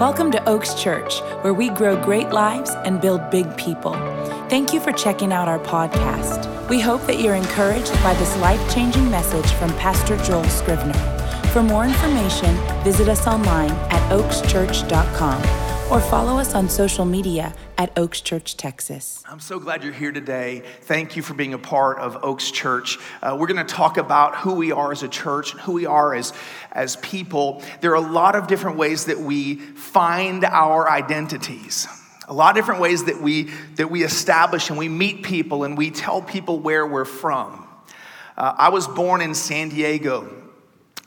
Welcome to Oaks Church, where we grow great lives and build big people. Thank you for checking out our podcast. We hope that you're encouraged by this life changing message from Pastor Joel Scrivner. For more information, visit us online at oakschurch.com or follow us on social media at Oaks Church, Texas. I'm so glad you're here today. Thank you for being a part of Oaks Church. Uh, we're going to talk about who we are as a church and who we are as, as people. There are a lot of different ways that we find our identities. A lot of different ways that we that we establish and we meet people and we tell people where we're from. Uh, I was born in San Diego,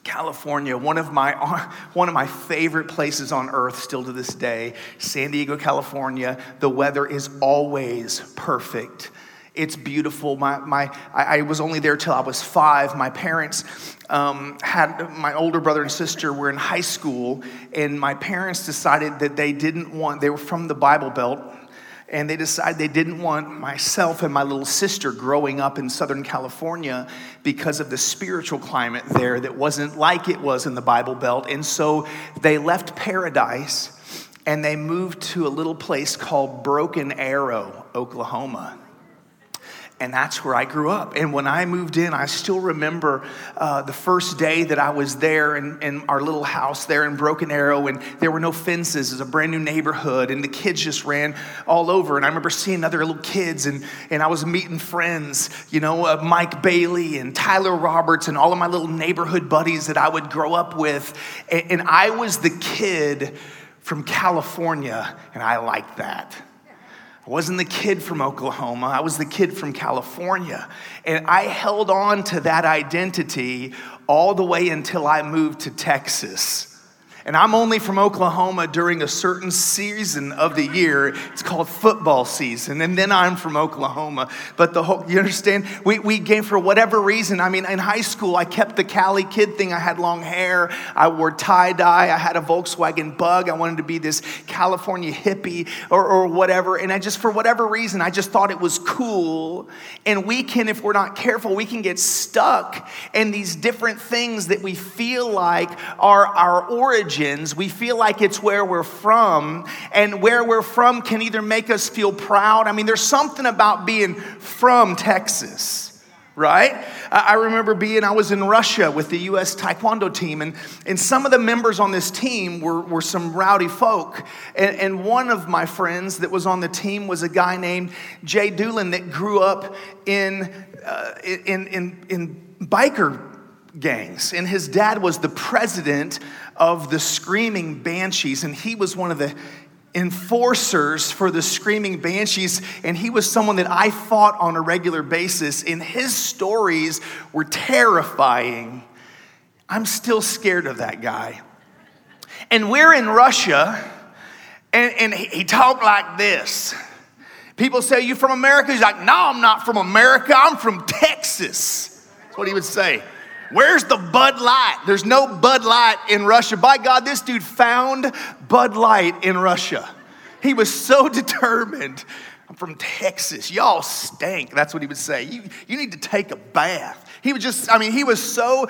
California, one of my one of my favorite places on earth still to this day, San Diego, California. The weather is always perfect. It's beautiful. My, my, I, I was only there till I was five. My parents um, had my older brother and sister were in high school, and my parents decided that they didn't want. They were from the Bible Belt, and they decided they didn't want myself and my little sister growing up in Southern California because of the spiritual climate there that wasn't like it was in the Bible Belt. And so they left paradise and they moved to a little place called Broken Arrow, Oklahoma and that's where I grew up. And when I moved in, I still remember uh, the first day that I was there in, in, our little house there in Broken Arrow, and there were no fences. It was a brand new neighborhood, and the kids just ran all over. And I remember seeing other little kids, and, and I was meeting friends, you know, uh, Mike Bailey and Tyler Roberts, and all of my little neighborhood buddies that I would grow up with. and, and I was the kid from California, and I liked that. I wasn't the kid from Oklahoma, I was the kid from California. And I held on to that identity all the way until I moved to Texas. And I'm only from Oklahoma during a certain season of the year. It's called football season. And then I'm from Oklahoma. But the whole, you understand? We, we came for whatever reason. I mean, in high school, I kept the Cali kid thing. I had long hair. I wore tie dye. I had a Volkswagen bug. I wanted to be this California hippie or, or whatever. And I just, for whatever reason, I just thought it was cool. And we can, if we're not careful, we can get stuck in these different things that we feel like are our origin origins, we feel like it's where we're from, and where we're from can either make us feel proud. I mean, there's something about being from Texas right? I remember being, I was in Russia with the US Taekwondo team, and, and some of the members on this team were, were some rowdy folk. And, and one of my friends that was on the team was a guy named Jay Doolin that grew up in, uh, in, in, in biker gangs. And his dad was the president of the Screaming Banshees, and he was one of the enforcers for the Screaming Banshees, and he was someone that I fought on a regular basis, and his stories were terrifying. I'm still scared of that guy. And we're in Russia, and, and he, he talked like this. People say, You from America? He's like, No, I'm not from America. I'm from Texas. That's what he would say. Where's the Bud Light? There's no Bud Light in Russia. By God, this dude found Bud Light in Russia. He was so determined. I'm from Texas. Y'all stank. That's what he would say. You, you need to take a bath. He was just, I mean, he was so,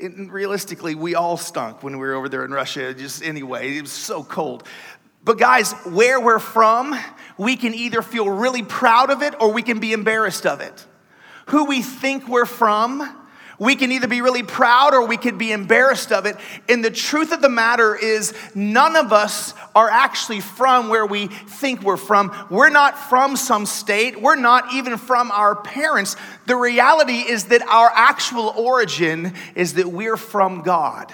realistically, we all stunk when we were over there in Russia. Just anyway, it was so cold. But guys, where we're from, we can either feel really proud of it or we can be embarrassed of it. Who we think we're from, we can either be really proud or we could be embarrassed of it. And the truth of the matter is, none of us are actually from where we think we're from. We're not from some state, we're not even from our parents. The reality is that our actual origin is that we're from God.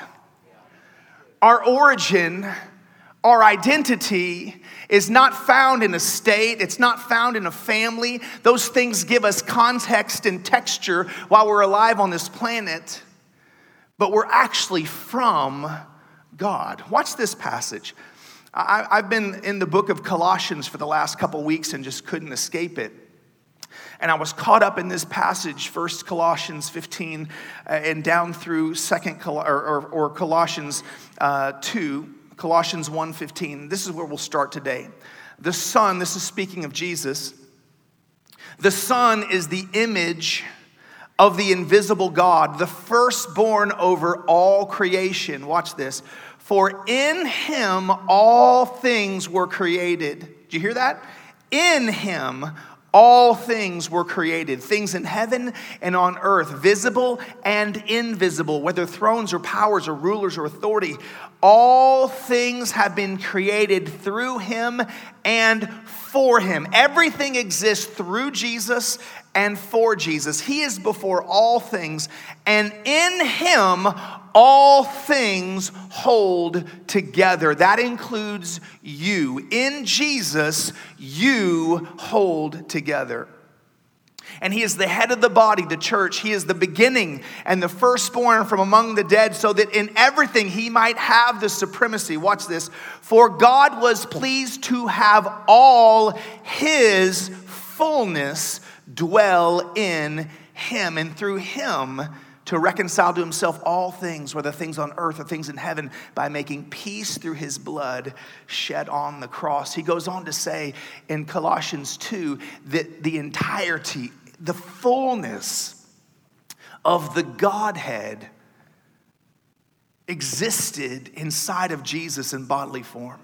Our origin, our identity, is not found in a state, it's not found in a family. Those things give us context and texture while we're alive on this planet, but we're actually from God. Watch this passage. I, have been in the book of Colossians for the last couple weeks and just couldn't escape it. And I was caught up in this passage, First Colossians 15, uh, and down through Second Col- or, or, or, Colossians uh, 2. Colossians 1:15. This is where we'll start today. The Son, this is speaking of Jesus. The Son is the image of the invisible God, the firstborn over all creation. Watch this. For in him all things were created. Do you hear that? In him all things were created, things in heaven and on earth, visible and invisible, whether thrones or powers or rulers or authority. All things have been created through him and for him. Everything exists through Jesus and for Jesus. He is before all things, and in him all things hold together. That includes you. In Jesus, you hold together. And he is the head of the body, the church. He is the beginning and the firstborn from among the dead, so that in everything he might have the supremacy. Watch this. For God was pleased to have all his fullness dwell in him, and through him to reconcile to himself all things, whether things on earth or things in heaven, by making peace through his blood shed on the cross. He goes on to say in Colossians 2 that the entirety, the fullness of the Godhead existed inside of Jesus in bodily form.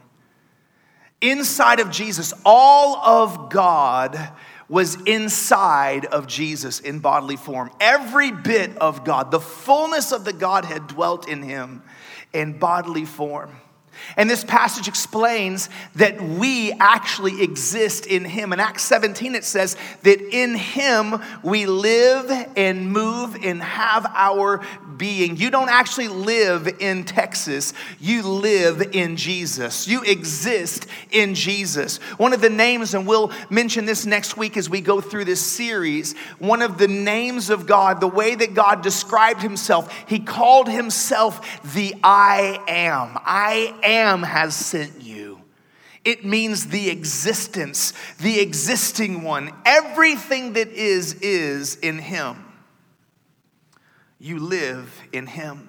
Inside of Jesus, all of God was inside of Jesus in bodily form. Every bit of God, the fullness of the Godhead dwelt in him in bodily form. And this passage explains that we actually exist in Him. In Acts 17, it says that in Him we live and move and have our being. You don't actually live in Texas, you live in Jesus. You exist in Jesus. One of the names, and we'll mention this next week as we go through this series, one of the names of God, the way that God described Himself, He called Himself the I am. I am has sent you. It means the existence, the existing one. Everything that is, is in Him. You live in Him.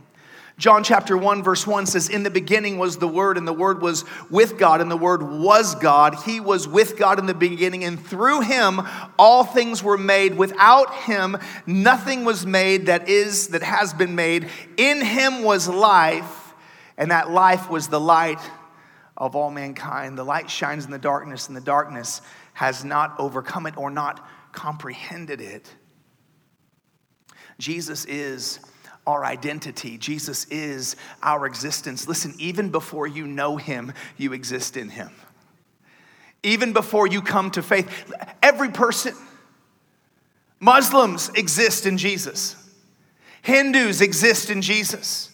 John chapter 1, verse 1 says, In the beginning was the Word, and the Word was with God, and the Word was God. He was with God in the beginning, and through Him all things were made. Without Him, nothing was made that is, that has been made. In Him was life, and that life was the light of all mankind. The light shines in the darkness, and the darkness has not overcome it or not comprehended it. Jesus is our identity. Jesus is our existence. Listen, even before you know him, you exist in him. Even before you come to faith, every person, Muslims exist in Jesus, Hindus exist in Jesus.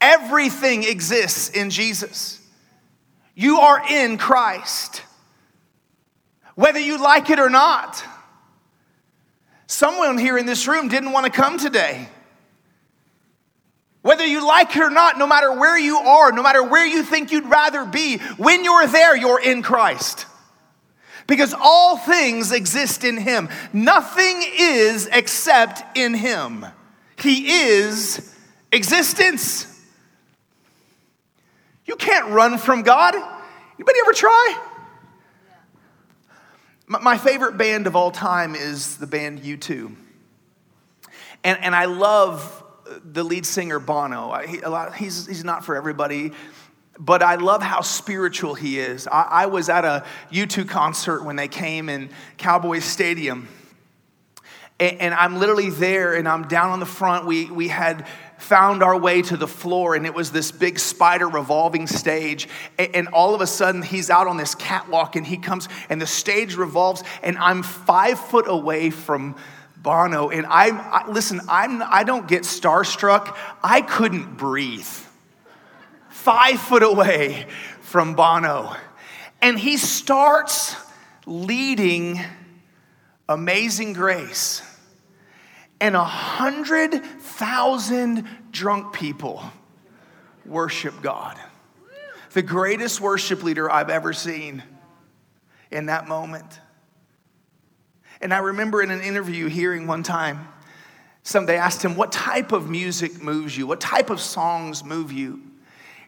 Everything exists in Jesus. You are in Christ, whether you like it or not. Someone here in this room didn't want to come today. Whether you like it or not, no matter where you are, no matter where you think you'd rather be, when you're there, you're in Christ. Because all things exist in Him. Nothing is except in Him. He is existence. You can't run from God. Anybody ever try? My favorite band of all time is the band U2. And, and I love the lead singer Bono. He, a lot, he's, he's not for everybody, but I love how spiritual he is. I, I was at a U2 concert when they came in Cowboys Stadium. And, and I'm literally there and I'm down on the front. We, we had found our way to the floor, and it was this big spider revolving stage. And all of a sudden, he's out on this catwalk, and he comes, and the stage revolves, and I'm five foot away from Bono. And I, I listen, I'm, I don't get starstruck. I couldn't breathe. Five foot away from Bono. And he starts leading Amazing Grace and a hundred thousand drunk people worship God. The greatest worship leader I've ever seen in that moment. And I remember in an interview hearing one time, somebody asked him, What type of music moves you? What type of songs move you?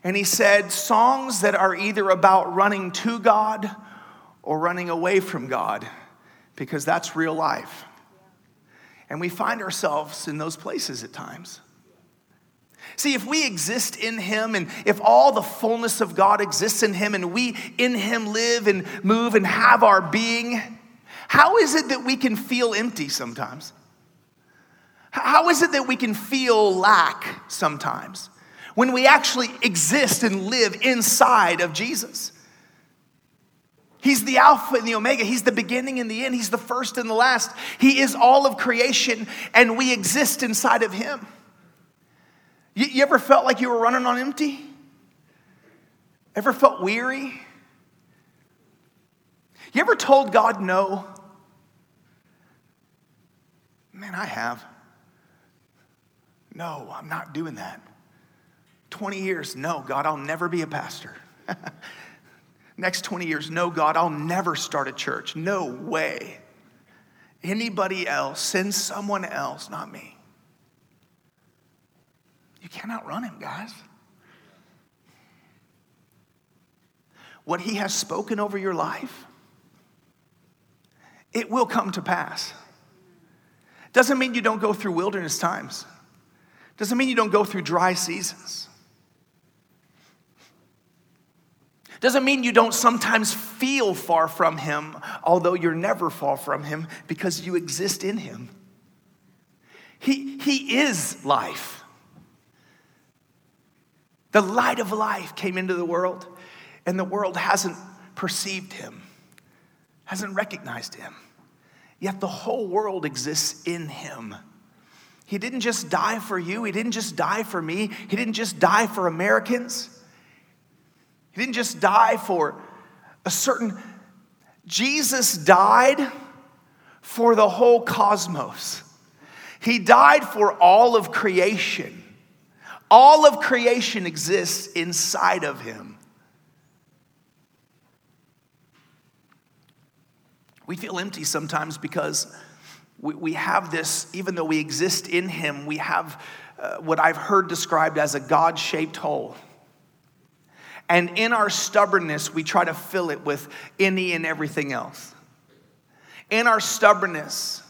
And he said, Songs that are either about running to God or running away from God, because that's real life. And we find ourselves in those places at times. See, if we exist in Him and if all the fullness of God exists in Him and we in Him live and move and have our being, how is it that we can feel empty sometimes? How is it that we can feel lack sometimes when we actually exist and live inside of Jesus? He's the Alpha and the Omega. He's the beginning and the end. He's the first and the last. He is all of creation, and we exist inside of Him. You, you ever felt like you were running on empty? Ever felt weary? You ever told God no? Man, I have. No, I'm not doing that. 20 years, no, God, I'll never be a pastor. Next 20 years, no, God, I'll never start a church. No way. Anybody else, send someone else, not me. You cannot run him, guys. What he has spoken over your life, it will come to pass. Doesn't mean you don't go through wilderness times. Doesn't mean you don't go through dry seasons. Doesn't mean you don't sometimes feel far from Him, although you're never far from Him because you exist in Him. He, he is life. The light of life came into the world, and the world hasn't perceived him, hasn't recognized him. Yet the whole world exists in him. He didn't just die for you, he didn't just die for me, he didn't just die for Americans, he didn't just die for a certain. Jesus died for the whole cosmos. He died for all of creation. All of creation exists inside of him. We feel empty sometimes because we, we have this, even though we exist in him, we have uh, what I've heard described as a God shaped hole. And in our stubbornness, we try to fill it with any and everything else. In our stubbornness,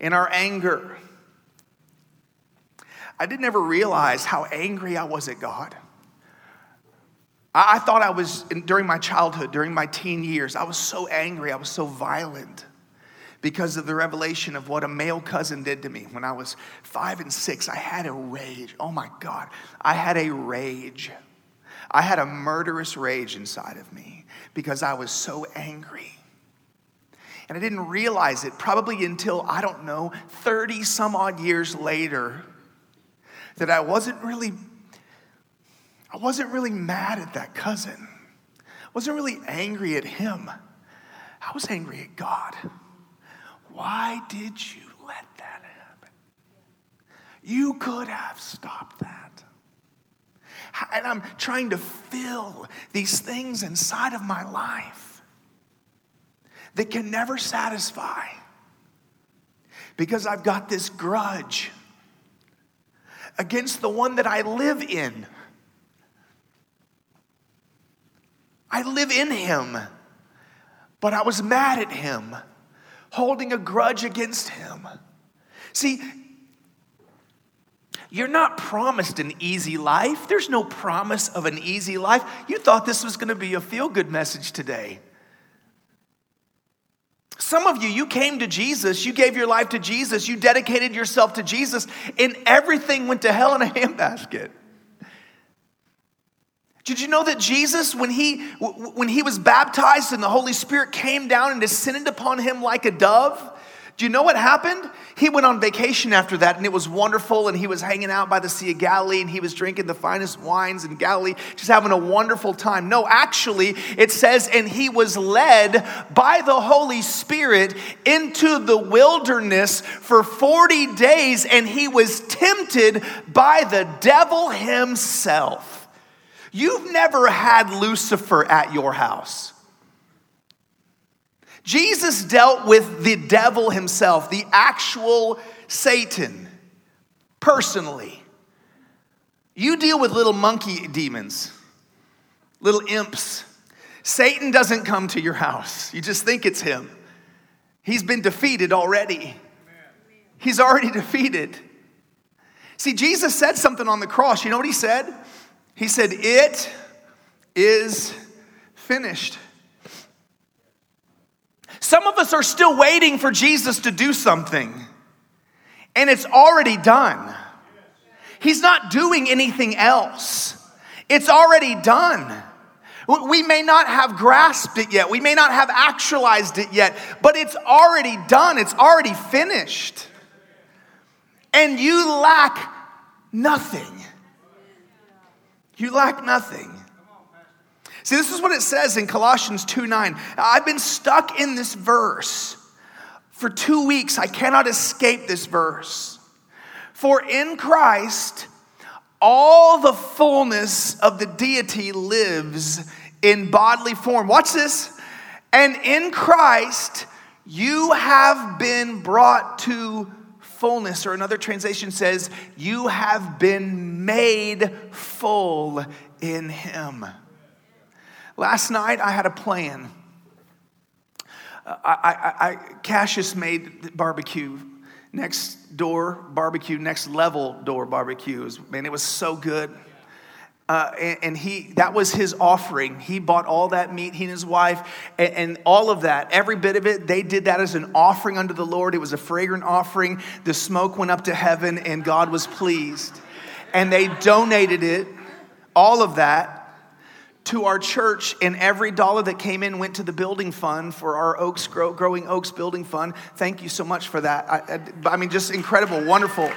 in our anger, I didn't ever realize how angry I was at God. I, I thought I was, during my childhood, during my teen years, I was so angry, I was so violent because of the revelation of what a male cousin did to me when I was five and six. I had a rage. Oh my God. I had a rage. I had a murderous rage inside of me because I was so angry. And I didn't realize it probably until, I don't know, 30 some odd years later that I wasn't really I wasn't really mad at that cousin. I wasn't really angry at him. I was angry at God. Why did you let that happen? You could have stopped that. And I'm trying to fill these things inside of my life that can never satisfy because I've got this grudge against the one that I live in. I live in him, but I was mad at him, holding a grudge against him. See, you're not promised an easy life. There's no promise of an easy life. You thought this was going to be a feel good message today. Some of you, you came to Jesus, you gave your life to Jesus, you dedicated yourself to Jesus, and everything went to hell in a handbasket. Did you know that Jesus, when he, when he was baptized and the Holy Spirit came down and descended upon him like a dove, do you know what happened? He went on vacation after that and it was wonderful. And he was hanging out by the Sea of Galilee and he was drinking the finest wines in Galilee, just having a wonderful time. No, actually, it says, and he was led by the Holy Spirit into the wilderness for 40 days and he was tempted by the devil himself. You've never had Lucifer at your house. Jesus dealt with the devil himself, the actual Satan, personally. You deal with little monkey demons, little imps. Satan doesn't come to your house. You just think it's him. He's been defeated already. He's already defeated. See, Jesus said something on the cross. You know what he said? He said, It is finished. Some of us are still waiting for Jesus to do something, and it's already done. He's not doing anything else, it's already done. We may not have grasped it yet, we may not have actualized it yet, but it's already done, it's already finished. And you lack nothing. You lack nothing. See, this is what it says in Colossians 2 9. I've been stuck in this verse for two weeks. I cannot escape this verse. For in Christ, all the fullness of the deity lives in bodily form. Watch this. And in Christ, you have been brought to fullness, or another translation says, you have been made full in Him. Last night I had a plan. Uh, I, I, I, Cassius made barbecue next door barbecue, next level door barbecue. Man, it was so good. Uh, and, and, he that was his offering he bought all that meat he and his wife and, and, all of that every bit of it they did that as an offering unto the lord it was a fragrant offering the smoke went up to heaven and god was pleased and they donated it all of that to our church, and every dollar that came in went to the building fund for our Oaks Grow, Growing Oaks Building Fund. Thank you so much for that. I, I, I mean, just incredible, wonderful.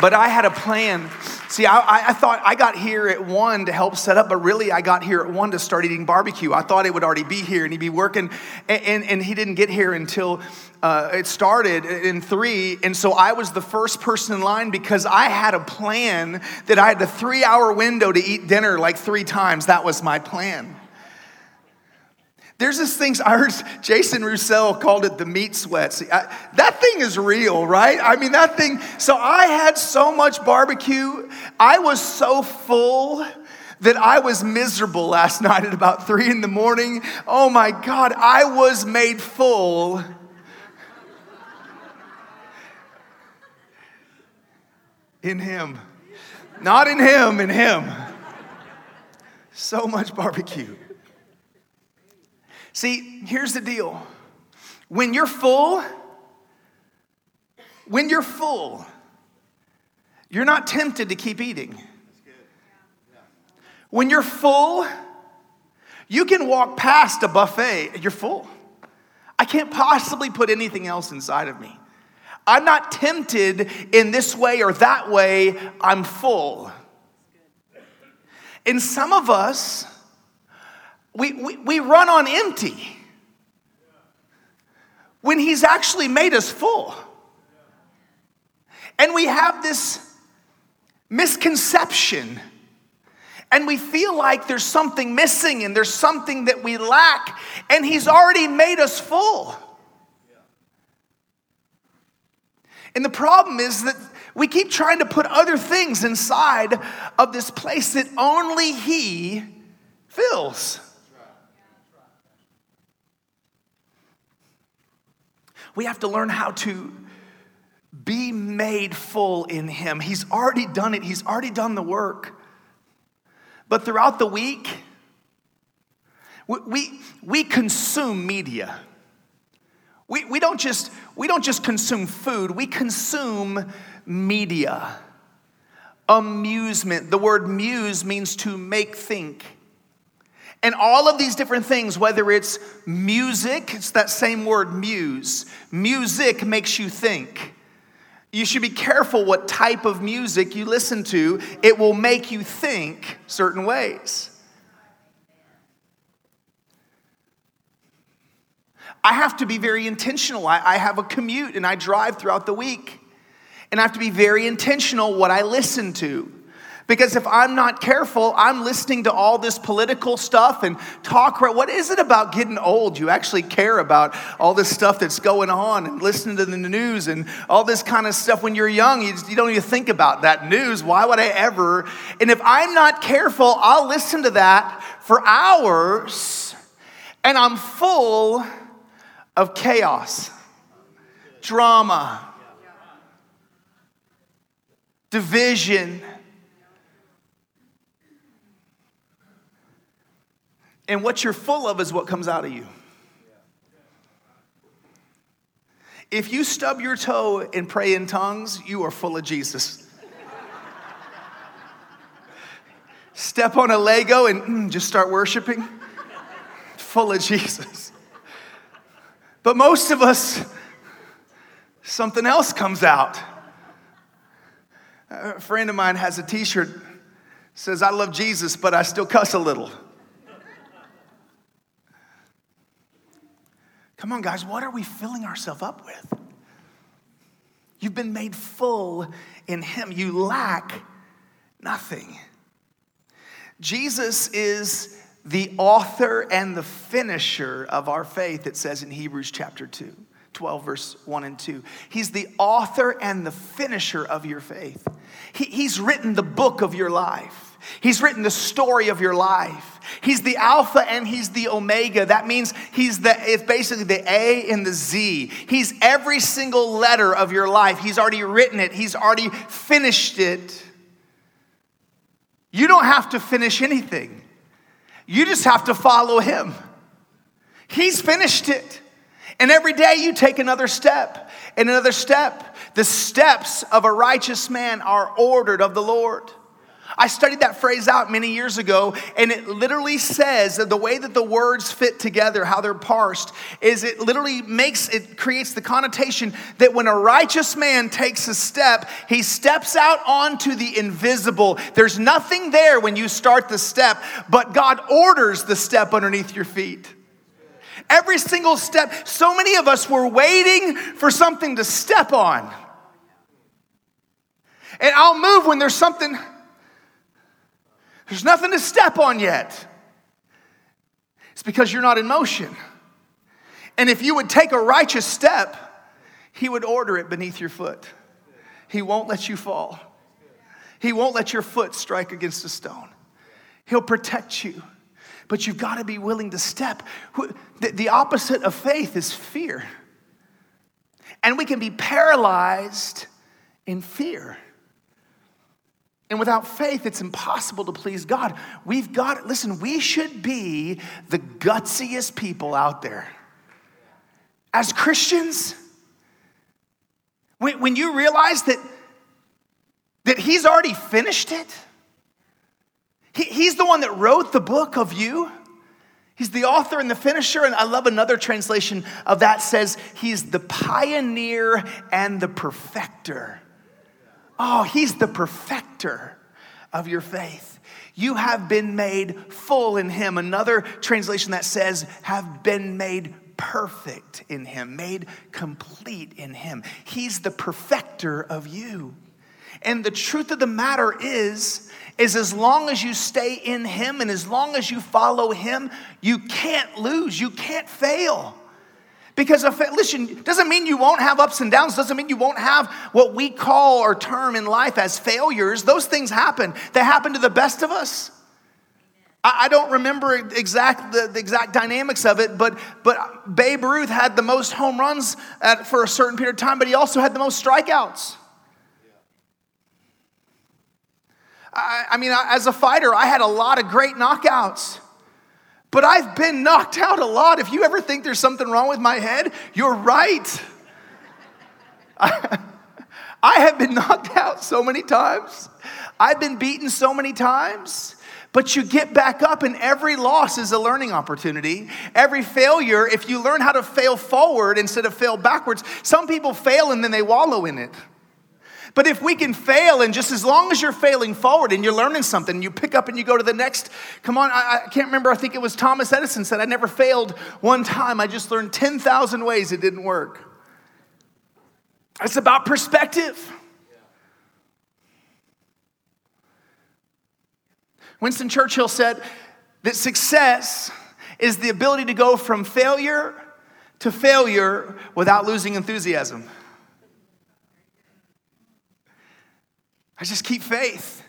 But I had a plan. See, I, I, thought I got here at one to help set up, but really I got here at one to start eating barbecue. I thought it would already be here and he'd be working, and, and, and he didn't get here until uh, it started in three. And so I was the first person in line because I had a plan that I had a three hour window to eat dinner like three times. That was my plan. There's this thing, I heard Jason Roussel called it the meat sweats. I, that thing is real, right? I mean, that thing. So I had so much barbecue. I was so full that I was miserable last night at about three in the morning. Oh my God, I was made full. In Him. Not in Him, in Him. So much barbecue. See, here's the deal when you're full, when you're full, you're not tempted to keep eating. When you're full, you can walk past a buffet, you're full. I can't possibly put anything else inside of me. I'm not tempted in this way or that way, I'm full. And some of us, we, we, run on empty when He's actually made us full. And we have this misconception and we feel like there's something missing and there's something that we lack, and He's already made us full. And the problem is that we keep trying to put other things inside of this place that only He fills. We have to learn how to be made full in Him. He's already done it, He's already done the work. But throughout the week, we, we, we consume media. We, we, don't just, we don't just consume food, we consume media, amusement. The word muse means to make think. And all of these different things, whether it's music, it's that same word, muse. Music makes you think. You should be careful what type of music you listen to, it will make you think certain ways. I have to be very intentional. I, I, have a commute and I drive throughout the week. And I have to be very intentional what I listen to. Because if I'm not careful, I'm listening to all this political stuff and talk. What is it about getting old? You actually care about all this stuff that's going on and listening to the news and all this kind of stuff. When you're young, you, you don't even think about that news. Why would I ever? And if I'm not careful, I'll listen to that for hours and I'm full of chaos, drama, division. And what you're full of is what comes out of you. If you stub your toe and pray in tongues, you are full of Jesus. Step on a Lego and mm, just start worshiping, full of Jesus. But most of us, something else comes out. A friend of mine has a t shirt says, I love Jesus, but I still cuss a little. Come on, guys, what are we filling ourselves up with? You've been made full in Him, you lack nothing. Jesus is the author and the finisher of our faith, it says in Hebrews chapter 2. 12, verse 1 and 2. He's the author and the finisher of your faith. He, he's written the book of your life. He's written the story of your life. He's the Alpha and He's the Omega. That means He's the, it's basically the A and the Z. He's every single letter of your life. He's already written it, He's already finished it. You don't have to finish anything, you just have to follow Him. He's finished it. And every day you take another step and another step. The steps of a righteous man are ordered of the Lord. I studied that phrase out many years ago, and it literally says that the way that the words fit together, how they're parsed, is it literally makes it creates the connotation that when a righteous man takes a step, he steps out onto the invisible. There's nothing there when you start the step, but God orders the step underneath your feet. Every single step, so many of us were waiting for something to step on. And I'll move when there's something there's nothing to step on yet. It's because you're not in motion. And if you would take a righteous step, He would order it beneath your foot. He won't let you fall. He won't let your foot strike against a stone. He'll protect you. But you've got to be willing to step. The opposite of faith is fear. And we can be paralyzed in fear. And without faith, it's impossible to please God. We've got, listen, we should be the gutsiest people out there. As Christians, when, you realize that, that He's already finished it, he, He's the one that wrote the book of you. He's the author and the finisher. And I love another translation of that says, He's the pioneer and the perfecter. Oh, he's the perfecter of your faith. You have been made full in him. Another translation that says, have been made perfect in him, made complete in him. He's the perfecter of you. And the truth of the matter is, is as long as you stay in him and as long as you follow him, you can't lose, you can't fail. Because, if, listen, doesn't mean you won't have ups and downs, doesn't mean you won't have what we call or term in life as failures. Those things happen. They happen to the best of us. I, I don't remember exact the, the, exact dynamics of it, but, but Babe Ruth had the most home runs at, for a certain period of time, but he also had the most strikeouts. I, I mean, as a fighter, I had a lot of great knockouts. But I've been knocked out a lot. If you ever think there's something wrong with my head, you're right. I, have been knocked out so many times. I've been beaten so many times. But you get back up, and every loss is a learning opportunity. Every failure, if you learn how to fail forward instead of fail backwards, some people fail and then they wallow in it. But if we can fail, and just as long as you're failing forward and you're learning something, you pick up and you go to the next. Come on, I, I can't remember. I think it was Thomas Edison said, I never failed one time. I just learned 10,000 ways it didn't work. It's about perspective. Winston Churchill said that success is the ability to go from failure to failure without losing enthusiasm. I just keep faith.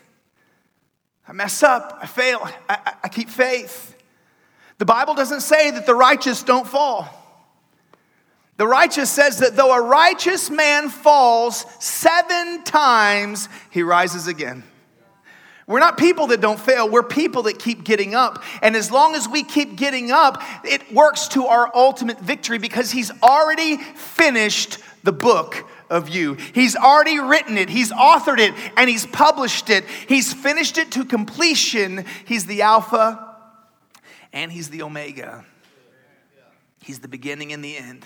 I mess up, I fail, I, I, I keep faith. The Bible doesn't say that the righteous don't fall. The righteous says that though a righteous man falls seven times, he rises again. We're not people that don't fail. We're people that keep getting up. And as long as we keep getting up, it works to our ultimate victory because He's already finished the book of you. He's already written it, He's authored it, and He's published it. He's finished it to completion. He's the Alpha and He's the Omega. He's the beginning and the end.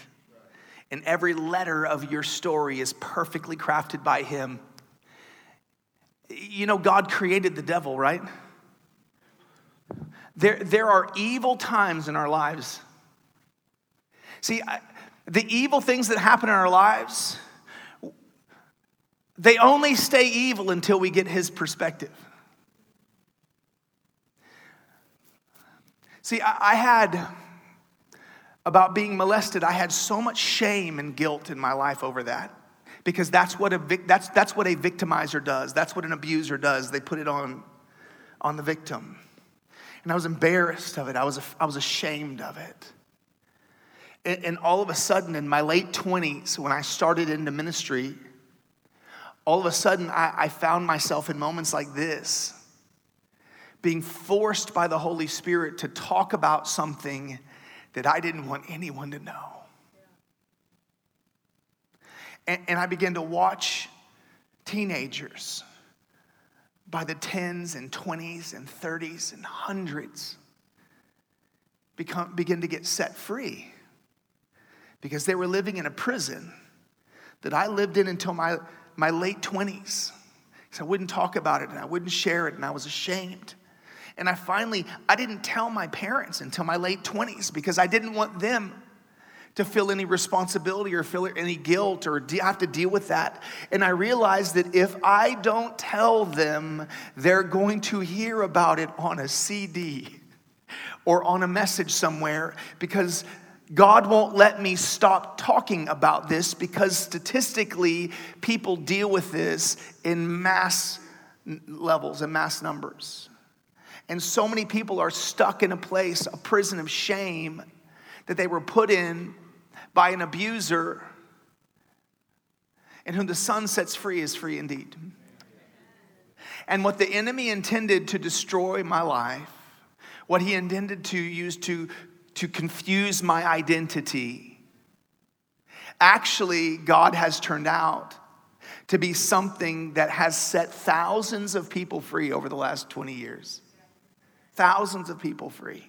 And every letter of your story is perfectly crafted by Him. You know, God created the devil, right? There, there are evil times in our lives. See, I, the evil things that happen in our lives, they only stay evil until we get his perspective. See, I, I had, about being molested, I had so much shame and guilt in my life over that because that's what a, that's, that's what a victimizer does. That's what an abuser does. They put it on, on the victim. And I was embarrassed of it. I was, I was ashamed of it. And, and all of a sudden, in my late 20s, when I started into ministry, all of a sudden I, I found myself in moments like this being forced by the Holy Spirit to talk about something that I didn't want anyone to know. And, and I began to watch teenagers by the tens and 20s and 30s and hundreds become, begin to get set free because they were living in a prison that I lived in until my, my late 20s. So I wouldn't talk about it and I wouldn't share it and I was ashamed. And I finally, I didn't tell my parents until my late 20s because I didn't want them to feel any responsibility or feel any guilt or have to deal with that. And I realized that if I don't tell them, they're going to hear about it on a CD or on a message somewhere because God won't let me stop talking about this because statistically, people deal with this in mass levels and mass numbers. And so many people are stuck in a place, a prison of shame that they were put in by an abuser, and whom the Son sets free is free indeed. And what the enemy intended to destroy my life, what he intended to use to, to confuse my identity, actually, God has turned out to be something that has set thousands of people free over the last 20 years. Thousands of people free.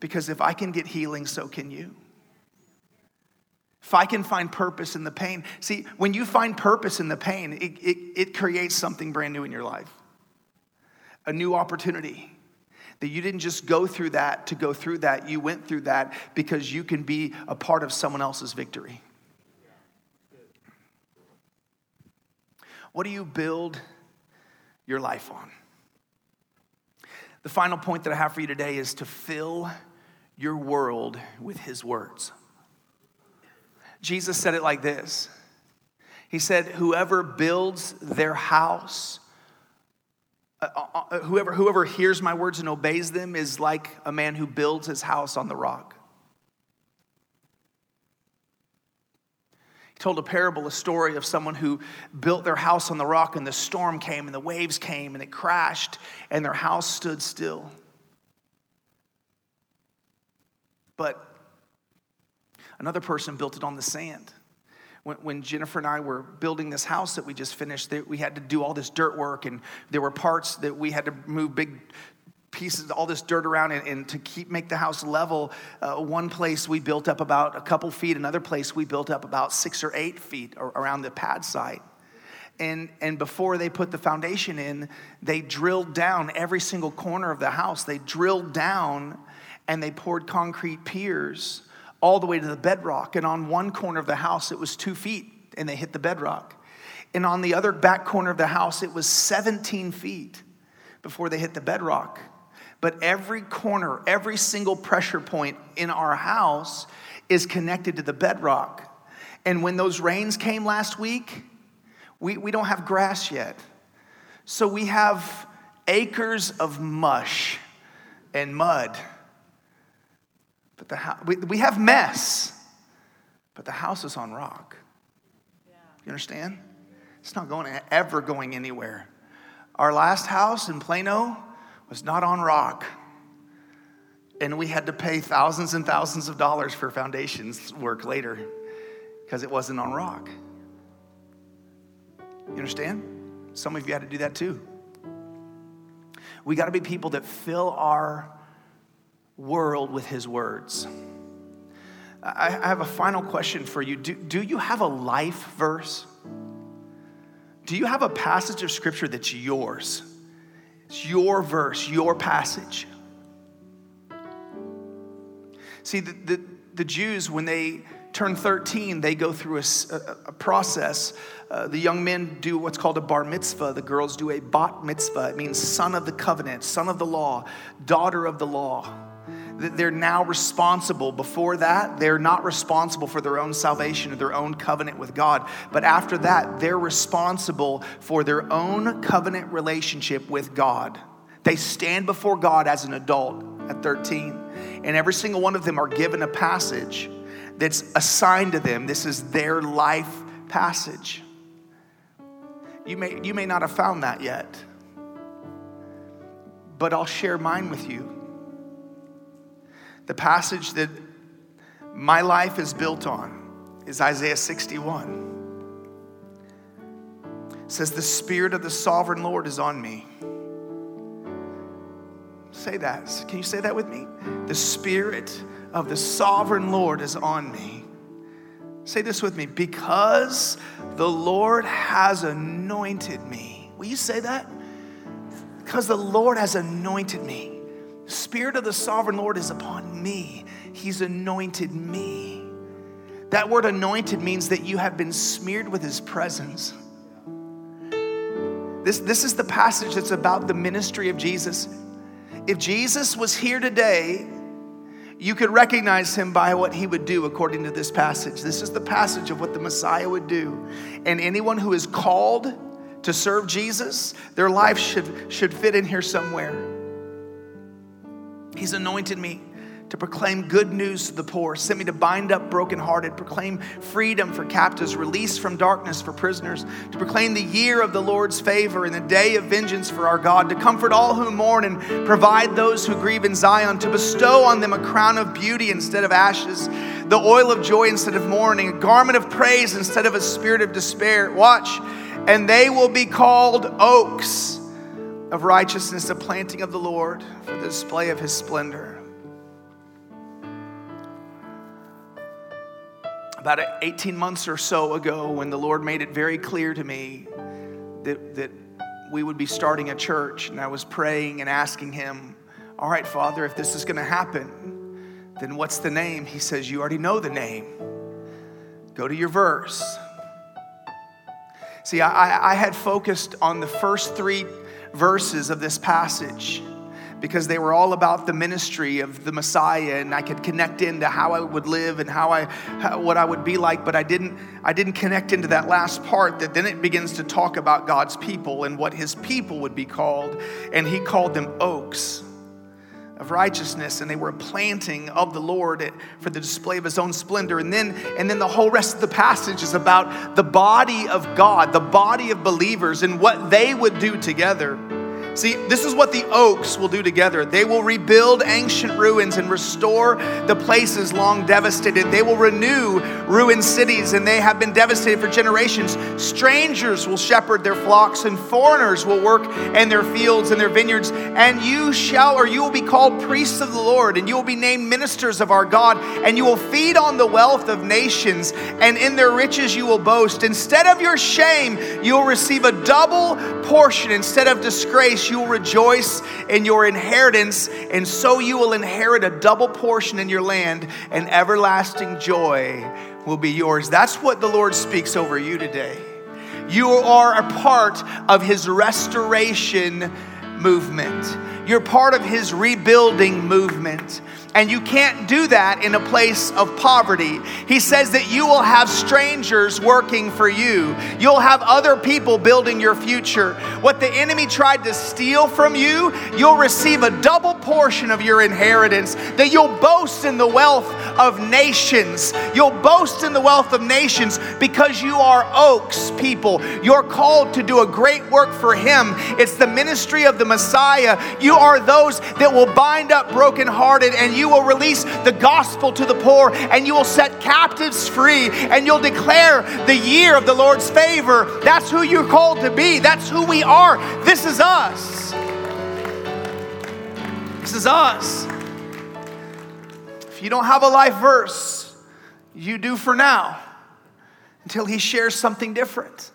Because if I can get healing, so can you. If I can find purpose in the pain, see, when you find purpose in the pain, it, it, it creates something brand new in your life a new opportunity. That you didn't just go through that to go through that, you went through that because you can be a part of someone else's victory. What do you build your life on? The final point that I have for you today is to fill your world with his words. Jesus said it like this He said, Whoever builds their house, uh, uh, uh, whoever, whoever hears my words and obeys them is like a man who builds his house on the rock. He told a parable, a story of someone who built their house on the rock, and the storm came, and the waves came, and it crashed, and their house stood still. But another person built it on the sand. When, when, Jennifer and I were building this house that we just finished, we had to do all this dirt work, and there were parts that we had to move big pieces, all this dirt around, and, and to keep make the house level. Uh, one place we built up about a couple feet, another place we built up about six or eight feet around the pad site. And, and before they put the foundation in, they drilled down every single corner of the house. They drilled down and they poured concrete piers all the way to the bedrock. And on one corner of the house, it was two feet, and they hit the bedrock. And on the other back corner of the house, it was 17 feet before they hit the bedrock. But every corner, every single pressure point in our house is connected to the bedrock. And when those rains came last week, we, we don't have grass yet. So we have acres of mush and mud but the house, we, we have mess, but the house is on rock. You understand? It's not going ever going anywhere. Our last house in Plano was not on rock. And we had to pay thousands and thousands of dollars for foundations work later because it wasn't on rock. You understand? Some of you had to do that too. We got to be people that fill our world with His words. I have a final question for you. Do, do you have a life verse? Do you have a passage of scripture that's yours? It's your verse, your passage. See, the, the, the Jews, when they turn 13, they go through a, a, process. Uh, the young men do what's called a bar mitzvah. The girls do a bat mitzvah. It means son of the covenant, son of the law, daughter of the law. They're now responsible. Before that, they're not responsible for their own salvation or their own covenant with God. But after that, they're responsible for their own covenant relationship with God. They stand before God as an adult at 13. And every single one of them are given a passage that's assigned to them. This is their life passage. You may, you may not have found that yet, but I'll share mine with you. The passage that my life is built on is Isaiah 61. It says, The Spirit of the sovereign Lord is on me. Say that. Can you say that with me? The Spirit of the sovereign Lord is on me. Say this with me because the Lord has anointed me. Will you say that? Because the Lord has anointed me. Spirit of the sovereign Lord is upon me. He's anointed me. That word anointed means that you have been smeared with his presence. This, this is the passage that's about the ministry of Jesus. If Jesus was here today, you could recognize him by what he would do according to this passage. This is the passage of what the Messiah would do. And anyone who is called to serve Jesus, their life should, should fit in here somewhere. He's anointed me to proclaim good news to the poor, sent me to bind up brokenhearted, proclaim freedom for captives, release from darkness for prisoners, to proclaim the year of the Lord's favor and the day of vengeance for our God, to comfort all who mourn and provide those who grieve in Zion, to bestow on them a crown of beauty instead of ashes, the oil of joy instead of mourning, a garment of praise instead of a spirit of despair. Watch, and they will be called oaks of righteousness, the planting of the Lord for the display of his splendor. About 18 months or so ago, when the Lord made it very clear to me that, that we would be starting a church, and I was praying and asking him, All right, Father, if this is going to happen, then what's the name? He says, You already know the name. Go to your verse. See, I, I had focused on the first three verses of this passage because they were all about the ministry of the Messiah and I could connect into how I would live and how I how, what I would be like but I didn't I didn't connect into that last part that then it begins to talk about God's people and what his people would be called. And he called them oaks of righteousness and they were a planting of the Lord for the display of his own splendor. And then and then the whole rest of the passage is about the body of God the body of believers and what they would do together See, this is what the oaks will do together. They will rebuild ancient ruins and restore the places long devastated. They will renew ruined cities, and they have been devastated for generations. Strangers will shepherd their flocks, and foreigners will work in their fields and their vineyards. And you shall, or you will be called priests of the Lord, and you will be named ministers of our God, and you will feed on the wealth of nations, and in their riches you will boast. Instead of your shame, you will receive a double portion. Instead of disgrace, you will rejoice in your inheritance, and so you will inherit a double portion in your land, and everlasting joy will be yours. That's what the Lord speaks over you today. You are a part of His restoration movement. You're part of his rebuilding movement. And you can't do that in a place of poverty. He says that you will have strangers working for you. You'll have other people building your future. What the enemy tried to steal from you, you'll receive a double portion of your inheritance. That you'll boast in the wealth of nations. You'll boast in the wealth of nations because you are oaks people. You're called to do a great work for him. It's the ministry of the Messiah. You are those that will bind up brokenhearted and you will release the gospel to the poor, and you will set captives free, and you'll declare the year of the Lord's favor. That's who you're called to be. That's who we are. This is us. This is us. If you don't have a life verse, you do for now until He shares something different.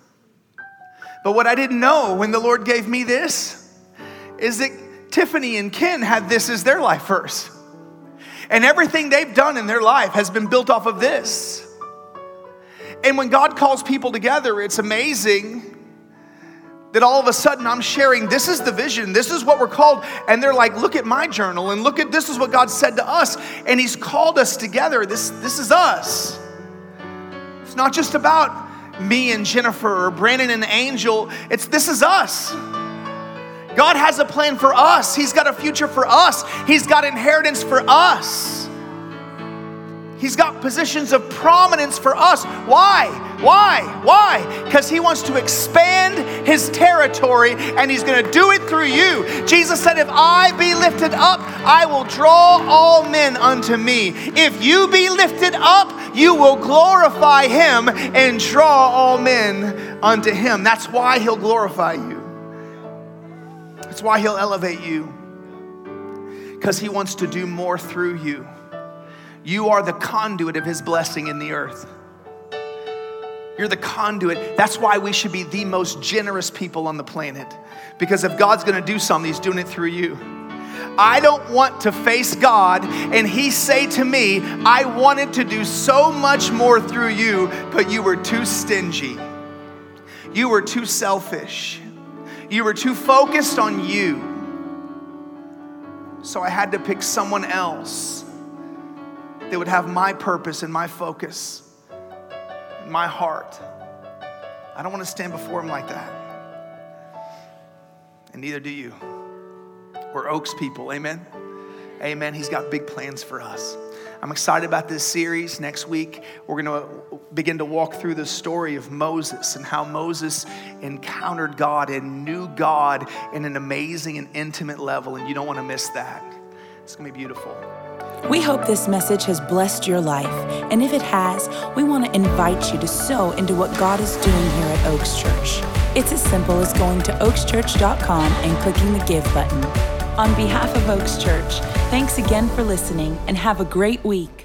But what I didn't know when the Lord gave me this is that Tiffany and Ken had this as their life verse. And everything they've done in their life has been built off of this. And when God calls people together, it's amazing that all of a sudden I'm sharing this is the vision, this is what we're called. And they're like, look at my journal and look at this is what God said to us. And He's called us together. This, this is us. It's not just about me and Jennifer or Brandon and Angel, it's this is us. God has a plan for us. He's got a future for us. He's got inheritance for us. He's got positions of prominence for us. Why? Why? Why? Because he wants to expand his territory and he's going to do it through you. Jesus said, If I be lifted up, I will draw all men unto me. If you be lifted up, you will glorify him and draw all men unto him. That's why he'll glorify you. That's why He'll elevate you, because He wants to do more through you. You are the conduit of His blessing in the earth. You're the conduit. That's why we should be the most generous people on the planet. Because if God's gonna do something, He's doing it through you. I don't want to face God and He say to me, I wanted to do so much more through you, but you were too stingy. You were too selfish. You were too focused on you. So I had to pick someone else that would have my purpose and my focus, and my heart. I don't want to stand before him like that. And neither do you. We're Oaks people, amen? Amen. He's got big plans for us. I'm excited about this series. Next week, we're going to begin to walk through the story of Moses and how Moses encountered God and knew God in an amazing and intimate level. And you don't want to miss that. It's going to be beautiful. We hope this message has blessed your life. And if it has, we want to invite you to sow into what God is doing here at Oaks Church. It's as simple as going to oakschurch.com and clicking the Give button. On behalf of Oaks Church, thanks again for listening and have a great week.